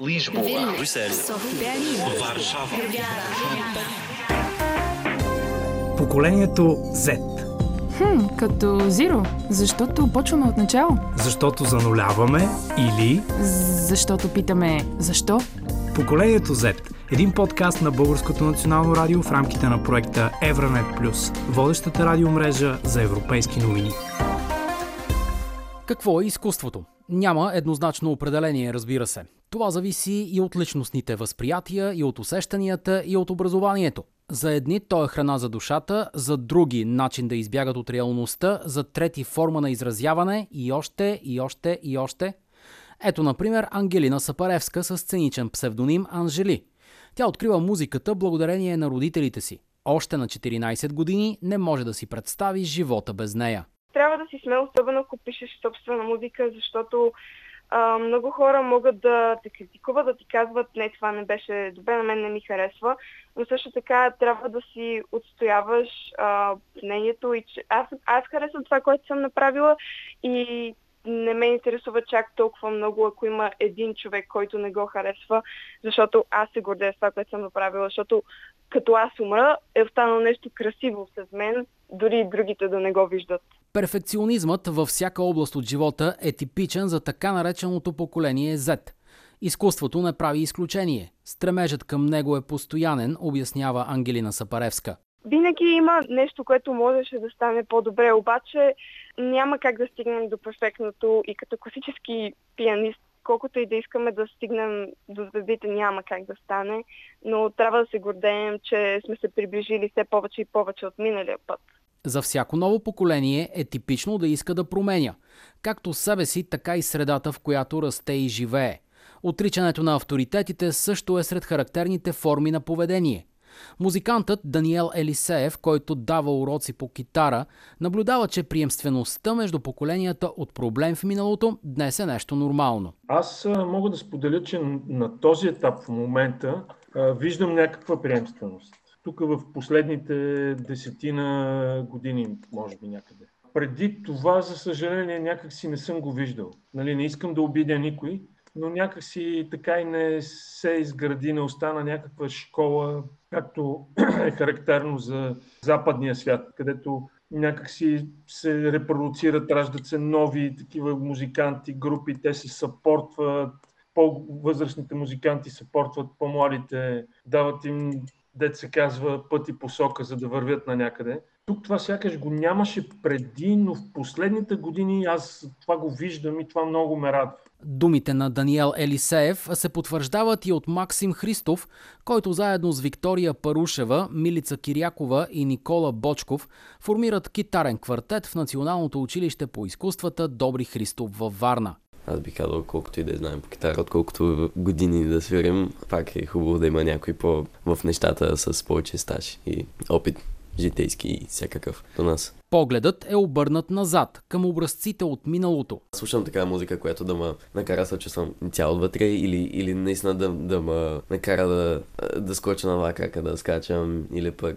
Lisboa, Bruxelles, Варшава. Поколението Z. Хм, като Zero. Защото почваме от начало. Защото зануляваме или Защото питаме защо? Поколението Z. Един подкаст на Българското национално радио в рамките на проекта Евранет Плюс, водещата радиомрежа за европейски новини. Какво е изкуството? Няма еднозначно определение, разбира се. Това зависи и от личностните възприятия, и от усещанията, и от образованието. За едни то е храна за душата, за други начин да избягат от реалността, за трети форма на изразяване и още, и още, и още. Ето, например, Ангелина Сапаревска с сценичен псевдоним Анжели. Тя открива музиката благодарение на родителите си. Още на 14 години не може да си представи живота без нея. трябва да си смел, особено ако пишеш собствена музика, защото а, много хора могат да те критикуват, да ти казват, не, това не беше добре, на мен не ми харесва, но също така трябва да си отстояваш а, мнението и че аз, аз харесвам това, което съм направила и не ме интересува чак толкова много, ако има един човек, който не го харесва, защото аз се гордея с това, което съм направила, защото като аз умра, е останало нещо красиво с мен, дори и другите да не го виждат. Перфекционизмът във всяка област от живота е типичен за така нареченото поколение Z. Изкуството не прави изключение. Стремежът към него е постоянен, обяснява Ангелина Сапаревска. Винаги има нещо, което можеше да стане по-добре, обаче няма как да стигнем до перфектното и като класически пианист, колкото и да искаме да стигнем до звездите, няма как да стане, но трябва да се гордеем, че сме се приближили все повече и повече от миналия път. За всяко ново поколение е типично да иска да променя. Както себе си, така и средата, в която расте и живее. Отричането на авторитетите също е сред характерните форми на поведение. Музикантът Даниел Елисеев, който дава уроци по китара, наблюдава, че приемствеността между поколенията от проблем в миналото днес е нещо нормално. Аз мога да споделя, че на този етап в момента виждам някаква приемственост. Тук в последните десетина години, може би някъде. Преди това, за съжаление, някак си не съм го виждал. Нали, не искам да обидя никой, но някак си така и не се изгради, не остана някаква школа, както е характерно за западния свят, където някак си се репродуцират, раждат се нови такива музиканти, групи, те се съпортват, по-възрастните музиканти съпортват по-младите, дават им, дет се казва, път и посока, за да вървят на някъде. Тук това сякаш го нямаше преди, но в последните години аз това го виждам и това много ме радва. Думите на Даниел Елисеев се потвърждават и от Максим Христов, който заедно с Виктория Парушева, Милица Кирякова и Никола Бочков формират китарен квартет в Националното училище по изкуствата Добри Христов във Варна. Аз би казал, колкото и да знаем по китара, отколкото години да свирим, пак е хубаво да има някой по в нещата с повече стаж и опит житейски и всякакъв до нас. Погледът е обърнат назад, към образците от миналото. Слушам такава музика, която да ме накара се чувствам цял отвътре или, или наистина да, да ме накара да, да скоча на два крака, да скачам или пък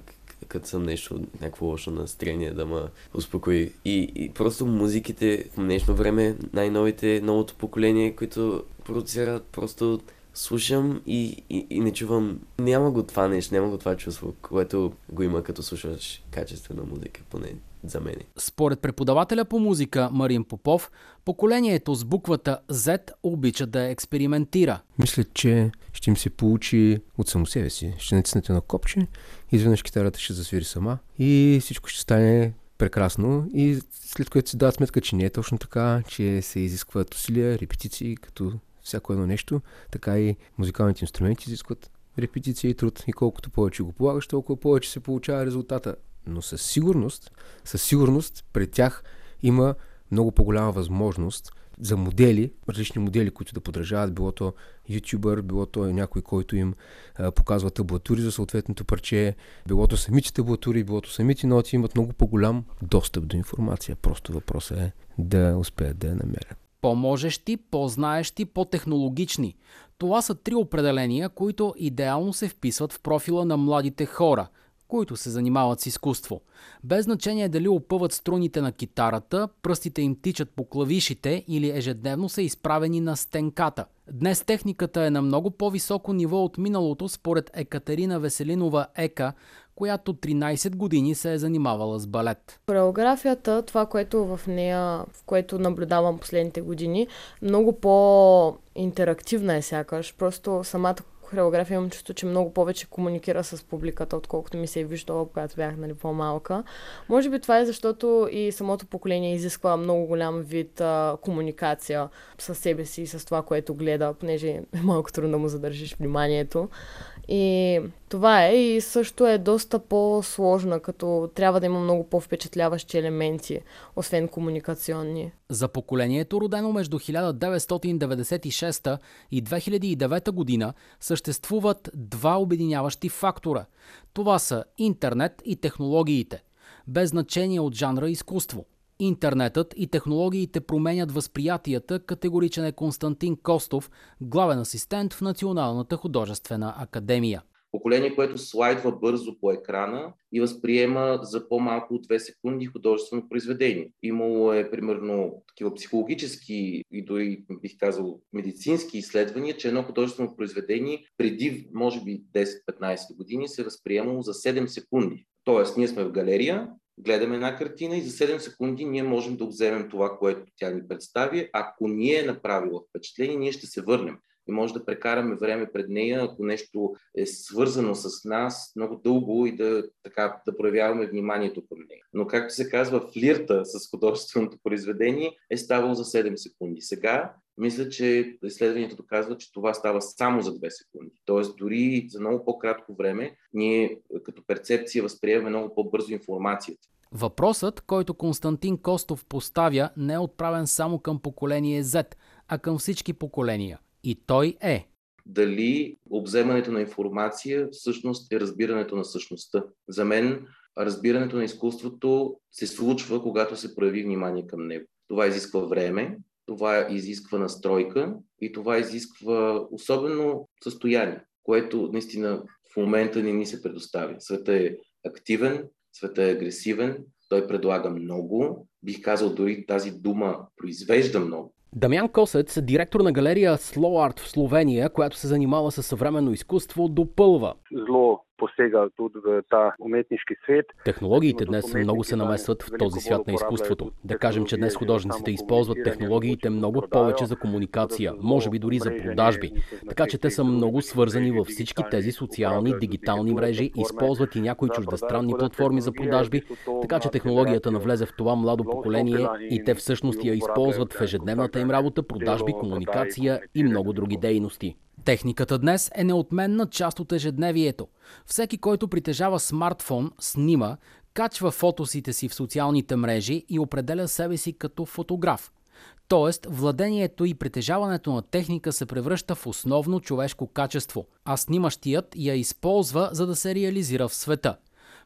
като съм нещо, някакво лошо настроение, да ме успокои. И, и просто музиките в днешно време, най-новите, новото поколение, които продуцират, просто слушам и, и, и не чувам, няма го това нещо, няма го това чувство, което го има като слушаш качествена музика, поне за мен. Според преподавателя по музика Марин Попов, поколението с буквата Z обича да експериментира. Мисля, че ще им се получи от само себе си. Ще натиснете на копче, изведнъж китарата ще засвири сама и всичко ще стане прекрасно и след което си дават сметка, че не е точно така, че се изискват усилия, репетиции, като всяко едно нещо, така и музикалните инструменти изискват репетиция и труд и колкото повече го полагаш, толкова повече се получава резултата. Но със сигурност, със сигурност пред тях има много по-голяма възможност за модели, различни модели, които да подражават, било то ютубър, било то някой, който им а, показва таблатури за съответното парче, било то самите таблатури, било то самите ноти, имат много по-голям достъп до информация. Просто въпросът е да успеят да я намерят. По-можещи, по-знаещи, по-технологични. Това са три определения, които идеално се вписват в профила на младите хора, които се занимават с изкуство. Без значение дали опъват струните на китарата, пръстите им тичат по клавишите или ежедневно са изправени на стенката. Днес техниката е на много по-високо ниво от миналото, според Екатерина Веселинова Ека, която 13 години се е занимавала с балет. Хореографията, това, което в нея, в което наблюдавам последните години, много по-интерактивна е сякаш. Просто самата хореография имам чувство, че много повече комуникира с публиката, отколкото ми се е виждала, когато бях нали, по-малка. Може би това е защото и самото поколение изисква много голям вид а, комуникация с себе си и с това, което гледа, понеже е малко трудно да му задържиш вниманието. И това е и също е доста по-сложна, като трябва да има много по-впечатляващи елементи, освен комуникационни. За поколението, родено между 1996 и 2009 година, съществуват два обединяващи фактора. Това са интернет и технологиите, без значение от жанра изкуство. Интернетът и технологиите променят възприятията, категоричен е Константин Костов, главен асистент в Националната художествена академия. Поколение, което слайдва бързо по екрана и възприема за по-малко от 2 секунди художествено произведение. Имало е примерно такива психологически и дори бих казал медицински изследвания, че едно художествено произведение преди може би 10-15 години се е възприемало за 7 секунди. Тоест, ние сме в галерия, гледаме една картина и за 7 секунди ние можем да вземем това, което тя ни представи. Ако ни е направила впечатление, ние ще се върнем и може да прекараме време пред нея, ако нещо е свързано с нас много дълго и да, така, да проявяваме вниманието към нея. Но както се казва, флирта с художественото произведение е ставало за 7 секунди. Сега мисля, че изследванията доказват, че това става само за 2 секунди. Тоест, дори за много по-кратко време, ние като перцепция възприемаме много по-бързо информацията. Въпросът, който Константин Костов поставя, не е отправен само към поколение Z, а към всички поколения. И той е. Дали обземането на информация всъщност е разбирането на същността. За мен разбирането на изкуството се случва, когато се прояви внимание към него. Това изисква време, това изисква настройка и това изисква особено състояние, което наистина в момента не ни се предоставя. Светът е активен, светът е агресивен, той предлага много. Бих казал дори тази дума произвежда много. Дамян Косец, директор на галерия Slow Art в Словения, която се занимава с съвременно изкуство, допълва. Зло посега tudi в ta umetniški свет. Технологиите днес много се намесват в този свят на изкуството. Да кажем, че днес художниците използват технологиите много повече за комуникация, може би дори за продажби. Така че те са много свързани във всички тези социални, дигитални мрежи, използват и някои чуждестранни платформи за продажби, така че технологията навлезе в това младо поколение и те всъщност я използват в ежедневната им работа, продажби, комуникация и много други дейности. Техниката днес е неотменна част от ежедневието. Всеки, който притежава смартфон, снима, качва фотосите си в социалните мрежи и определя себе си като фотограф. Тоест, владението и притежаването на техника се превръща в основно човешко качество, а снимащият я използва, за да се реализира в света.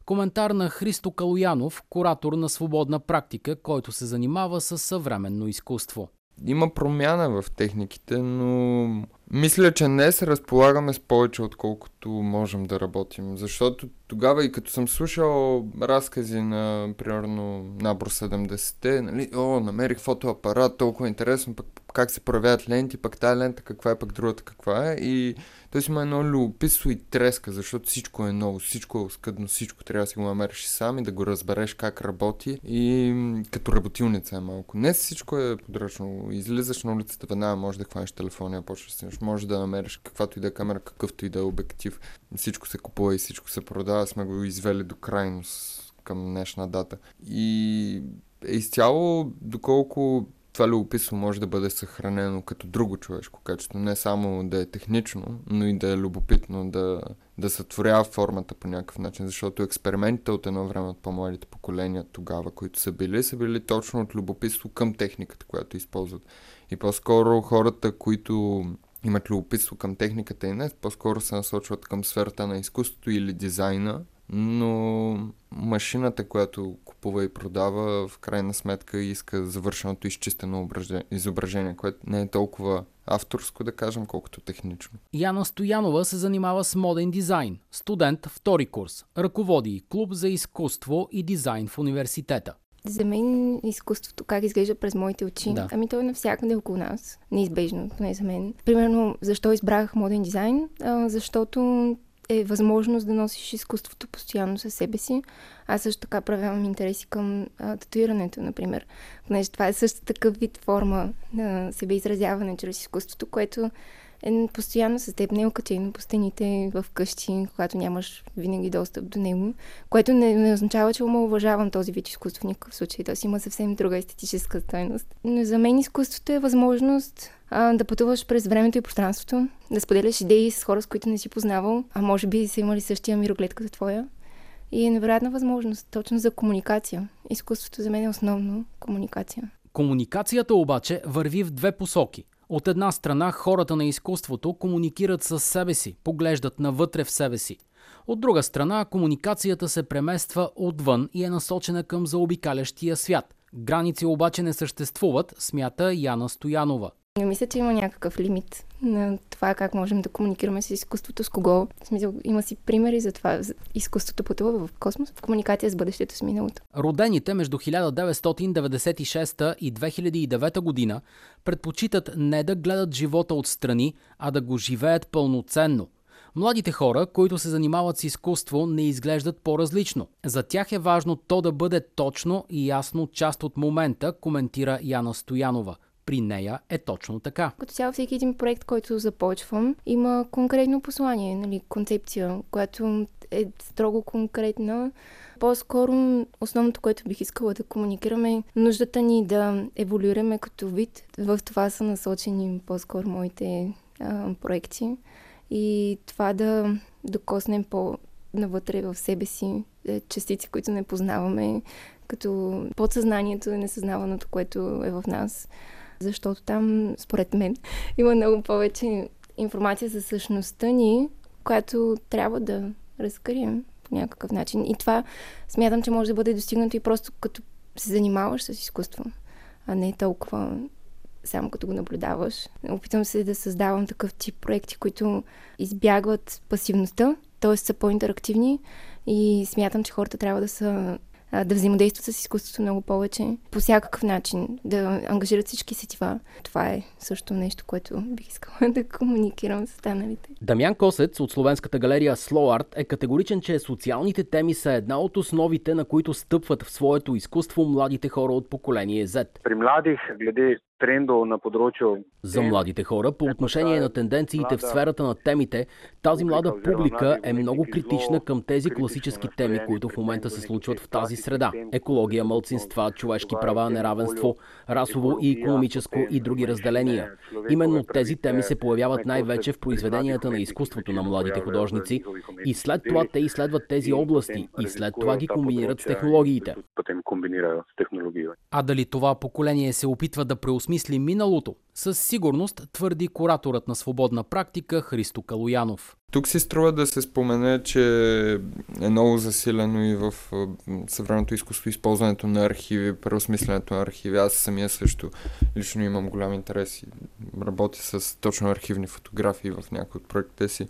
Коментар на Христо Калоянов, куратор на свободна практика, който се занимава с съвременно изкуство. Има промяна в техниките, но мисля, че днес разполагаме с повече, отколкото можем да работим. Защото тогава и като съм слушал разкази на, примерно, набор 70-те, нали, о, намерих фотоапарат, толкова интересно, пък как се проявяват ленти, пък тази лента каква е, пък другата каква е. И той си има едно любопитство и треска, защото всичко е ново, всичко е оскъдно, всичко трябва да си го намериш сам и да го разбереш как работи. И като работилница е малко. Не всичко е подръчно. Излизаш на улицата, веднага можеш да хванеш телефона и почваш да снимаш. Може да намериш каквато и да е камера, какъвто и да е обектив. Всичко се купува и всичко се продава. Сме го извели до крайност към днешна дата. И е изцяло, доколко това любопитство може да бъде съхранено като друго човешко качество. Не само да е технично, но и да е любопитно, да, да сътворява формата по някакъв начин. Защото експериментите от едно време от по-младите поколения тогава, които са били, са били точно от любопитство към техниката, която използват. И по-скоро хората, които имат любопитство към техниката и не, по-скоро се насочват към сферата на изкуството или дизайна, но машината, която купува и продава, в крайна сметка иска завършеното изчистено изображение, което не е толкова авторско, да кажем, колкото технично. Яна Стоянова се занимава с моден дизайн. Студент втори курс. Ръководи клуб за изкуство и дизайн в университета. За мен изкуството как изглежда през моите очи, Да. ами то е навсякъде около нас. Неизбежно, поне за мен. Примерно, защо избрах моден дизайн? А, защото е възможност да носиш изкуството постоянно със себе си. Аз също така проявявам интереси към а, татуирането, например. Понеже това е също такъв вид форма на себеизразяване чрез изкуството, което е постоянно с теб, не е окачено по стените в къщи, когато нямаш винаги достъп до него, което не, не означава, че омалуважавам този вид изкуство в никакъв случай. То си има съвсем друга естетическа стойност. Но за мен изкуството е възможност а, да пътуваш през времето и пространството, да споделяш идеи с хора, с които не си познавал, а може би са имали същия мироглед като твоя. И е невероятна възможност точно за комуникация. Изкуството за мен е основно комуникация. Комуникацията обаче върви в две посоки. От една страна хората на изкуството комуникират с себе си, поглеждат навътре в себе си. От друга страна, комуникацията се премества отвън и е насочена към заобикалящия свят. Граници обаче не съществуват, смята Яна Стоянова. Не мисля, че има някакъв лимит на това как можем да комуникираме с изкуството, с кого. В смисъл, има си примери за това. Изкуството пътува в космос, в комуникация с бъдещето, с миналото. Родените между 1996 и 2009 година предпочитат не да гледат живота отстрани, а да го живеят пълноценно. Младите хора, които се занимават с изкуство, не изглеждат по-различно. За тях е важно то да бъде точно и ясно част от момента, коментира Яна Стоянова. При нея е точно така. Като цяло всеки един проект, който започвам, има конкретно послание, нали, концепция, която е строго конкретна. По-скоро основното, което бих искала да комуникираме нуждата ни да еволюираме като вид. В това са насочени по-скоро моите а, проекти. И това да докоснем по-навътре в себе си е, частици, които не познаваме, като подсъзнанието и несъзнаваното, което е в нас. Защото там, според мен, има много повече информация за същността ни, която трябва да разкрием по някакъв начин. И това смятам, че може да бъде достигнато и просто като се занимаваш с изкуство, а не толкова само като го наблюдаваш. Опитвам се да създавам такъв тип проекти, които избягват пасивността, т.е. са по-интерактивни и смятам, че хората трябва да са а, да взаимодействат с изкуството много повече, по всякакъв начин, да ангажират всички сетива. Това е също нещо, което бих искала да комуникирам с останалите. Дамян Косец от словенската галерия Slow Art е категоричен, че социалните теми са една от основите, на които стъпват в своето изкуство младите хора от поколение Z. При младих, гледе трендов на področju За младите хора, по отношение на тенденциите в сферата на темите, тази млада публика е много критична към тези класически теми, които в момента се случват в тази среда. Екология, мълцинства, човешки права, неравенство, расово и економическо и други разделения. Именно тези теми се появяват най-вече в произведенията на изкуството на младите художници и след това те изследват тези области и след това ги комбинират с технологиите. Kombinirajo s tehnologijo. А дали това поколение се опитва да преосмисли миналото? Със сигурност твърди кураторът на свободна практика Христо Калоянов. Тук си струва да се спомене, че е много засилено и в съвременното изкуство използването на архиви, преосмисленето на архиви. Аз самия също лично имам голям интерес и работя с точно архивни фотографии в някои от проектите си.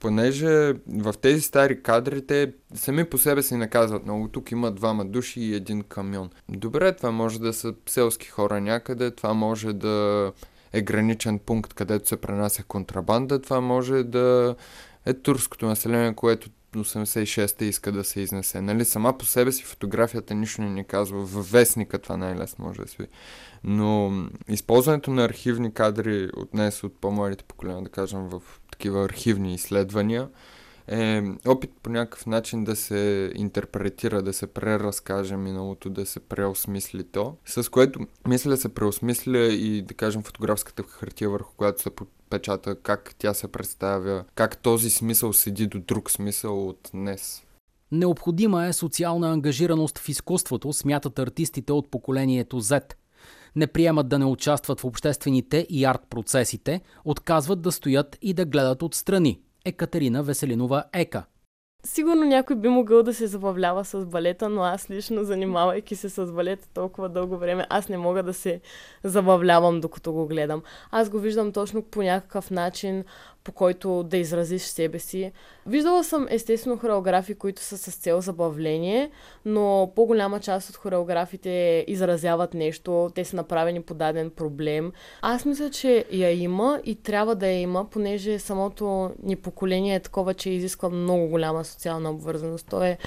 Понеже в тези стари кадри те сами по себе си не казват много. Тук има двама души и един камион. Добре, това може да са селски хора някъде, това може да е граничен пункт, където се пренася контрабанда, това може да е турското население, което 86-та иска да се изнесе. Нали, сама по себе си фотографията нищо не ни казва. Във вестника това най-лесно може да се. Но използването на архивни кадри от днес, от по-младите поколения, да кажем, в такива архивни изследвания, е опит по някакъв начин да се интерпретира, да се преразкаже миналото, да се преосмисли то, с което мисля се преосмисля и да кажем фотографската хартия, върху която се подпечата, как тя се представя, как този смисъл седи до друг смисъл от днес. Необходима е социална ангажираност в изкуството, смятат артистите от поколението Z. Не приемат да не участват в обществените и арт процесите, отказват да стоят и да гледат отстрани. Екатерина Веселинова Ека, Сигурно някой би могъл да се забавлява с балета, но аз лично, занимавайки се с балета толкова дълго време, аз не мога да се забавлявам докато го гледам. Аз го виждам точно по някакъв начин, по който да изразиш себе си. Виждала съм естествено хореографии, които са с цел забавление, но по-голяма част от хореографите изразяват нещо, те са направени по даден проблем. Аз мисля, че я има и трябва да я има, понеже самото ни поколение е такова, че изисква много голяма социална обвързаност. То е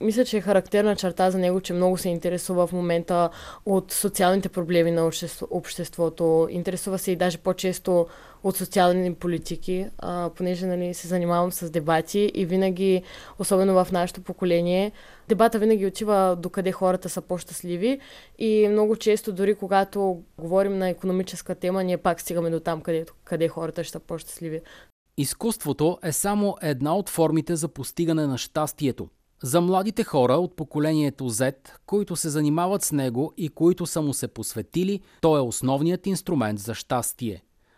мисля, че е характерна черта за него, че много се интересува в момента от социалните проблеми на обществото. Интересува се и даже по-често от социални политики, а, понеже нали, се занимавам с дебати и винаги, особено в нашето поколение, дебата винаги отива до къде хората са по-щастливи и много често, дори когато говорим на економическа тема, ние пак стигаме до там, къде, къде хората ще са по-щастливи. Изкуството е само една от формите за постигане на щастието. За младите хора от поколението Z, които се занимават с него и които са му се посветили, то е основният инструмент за щастие.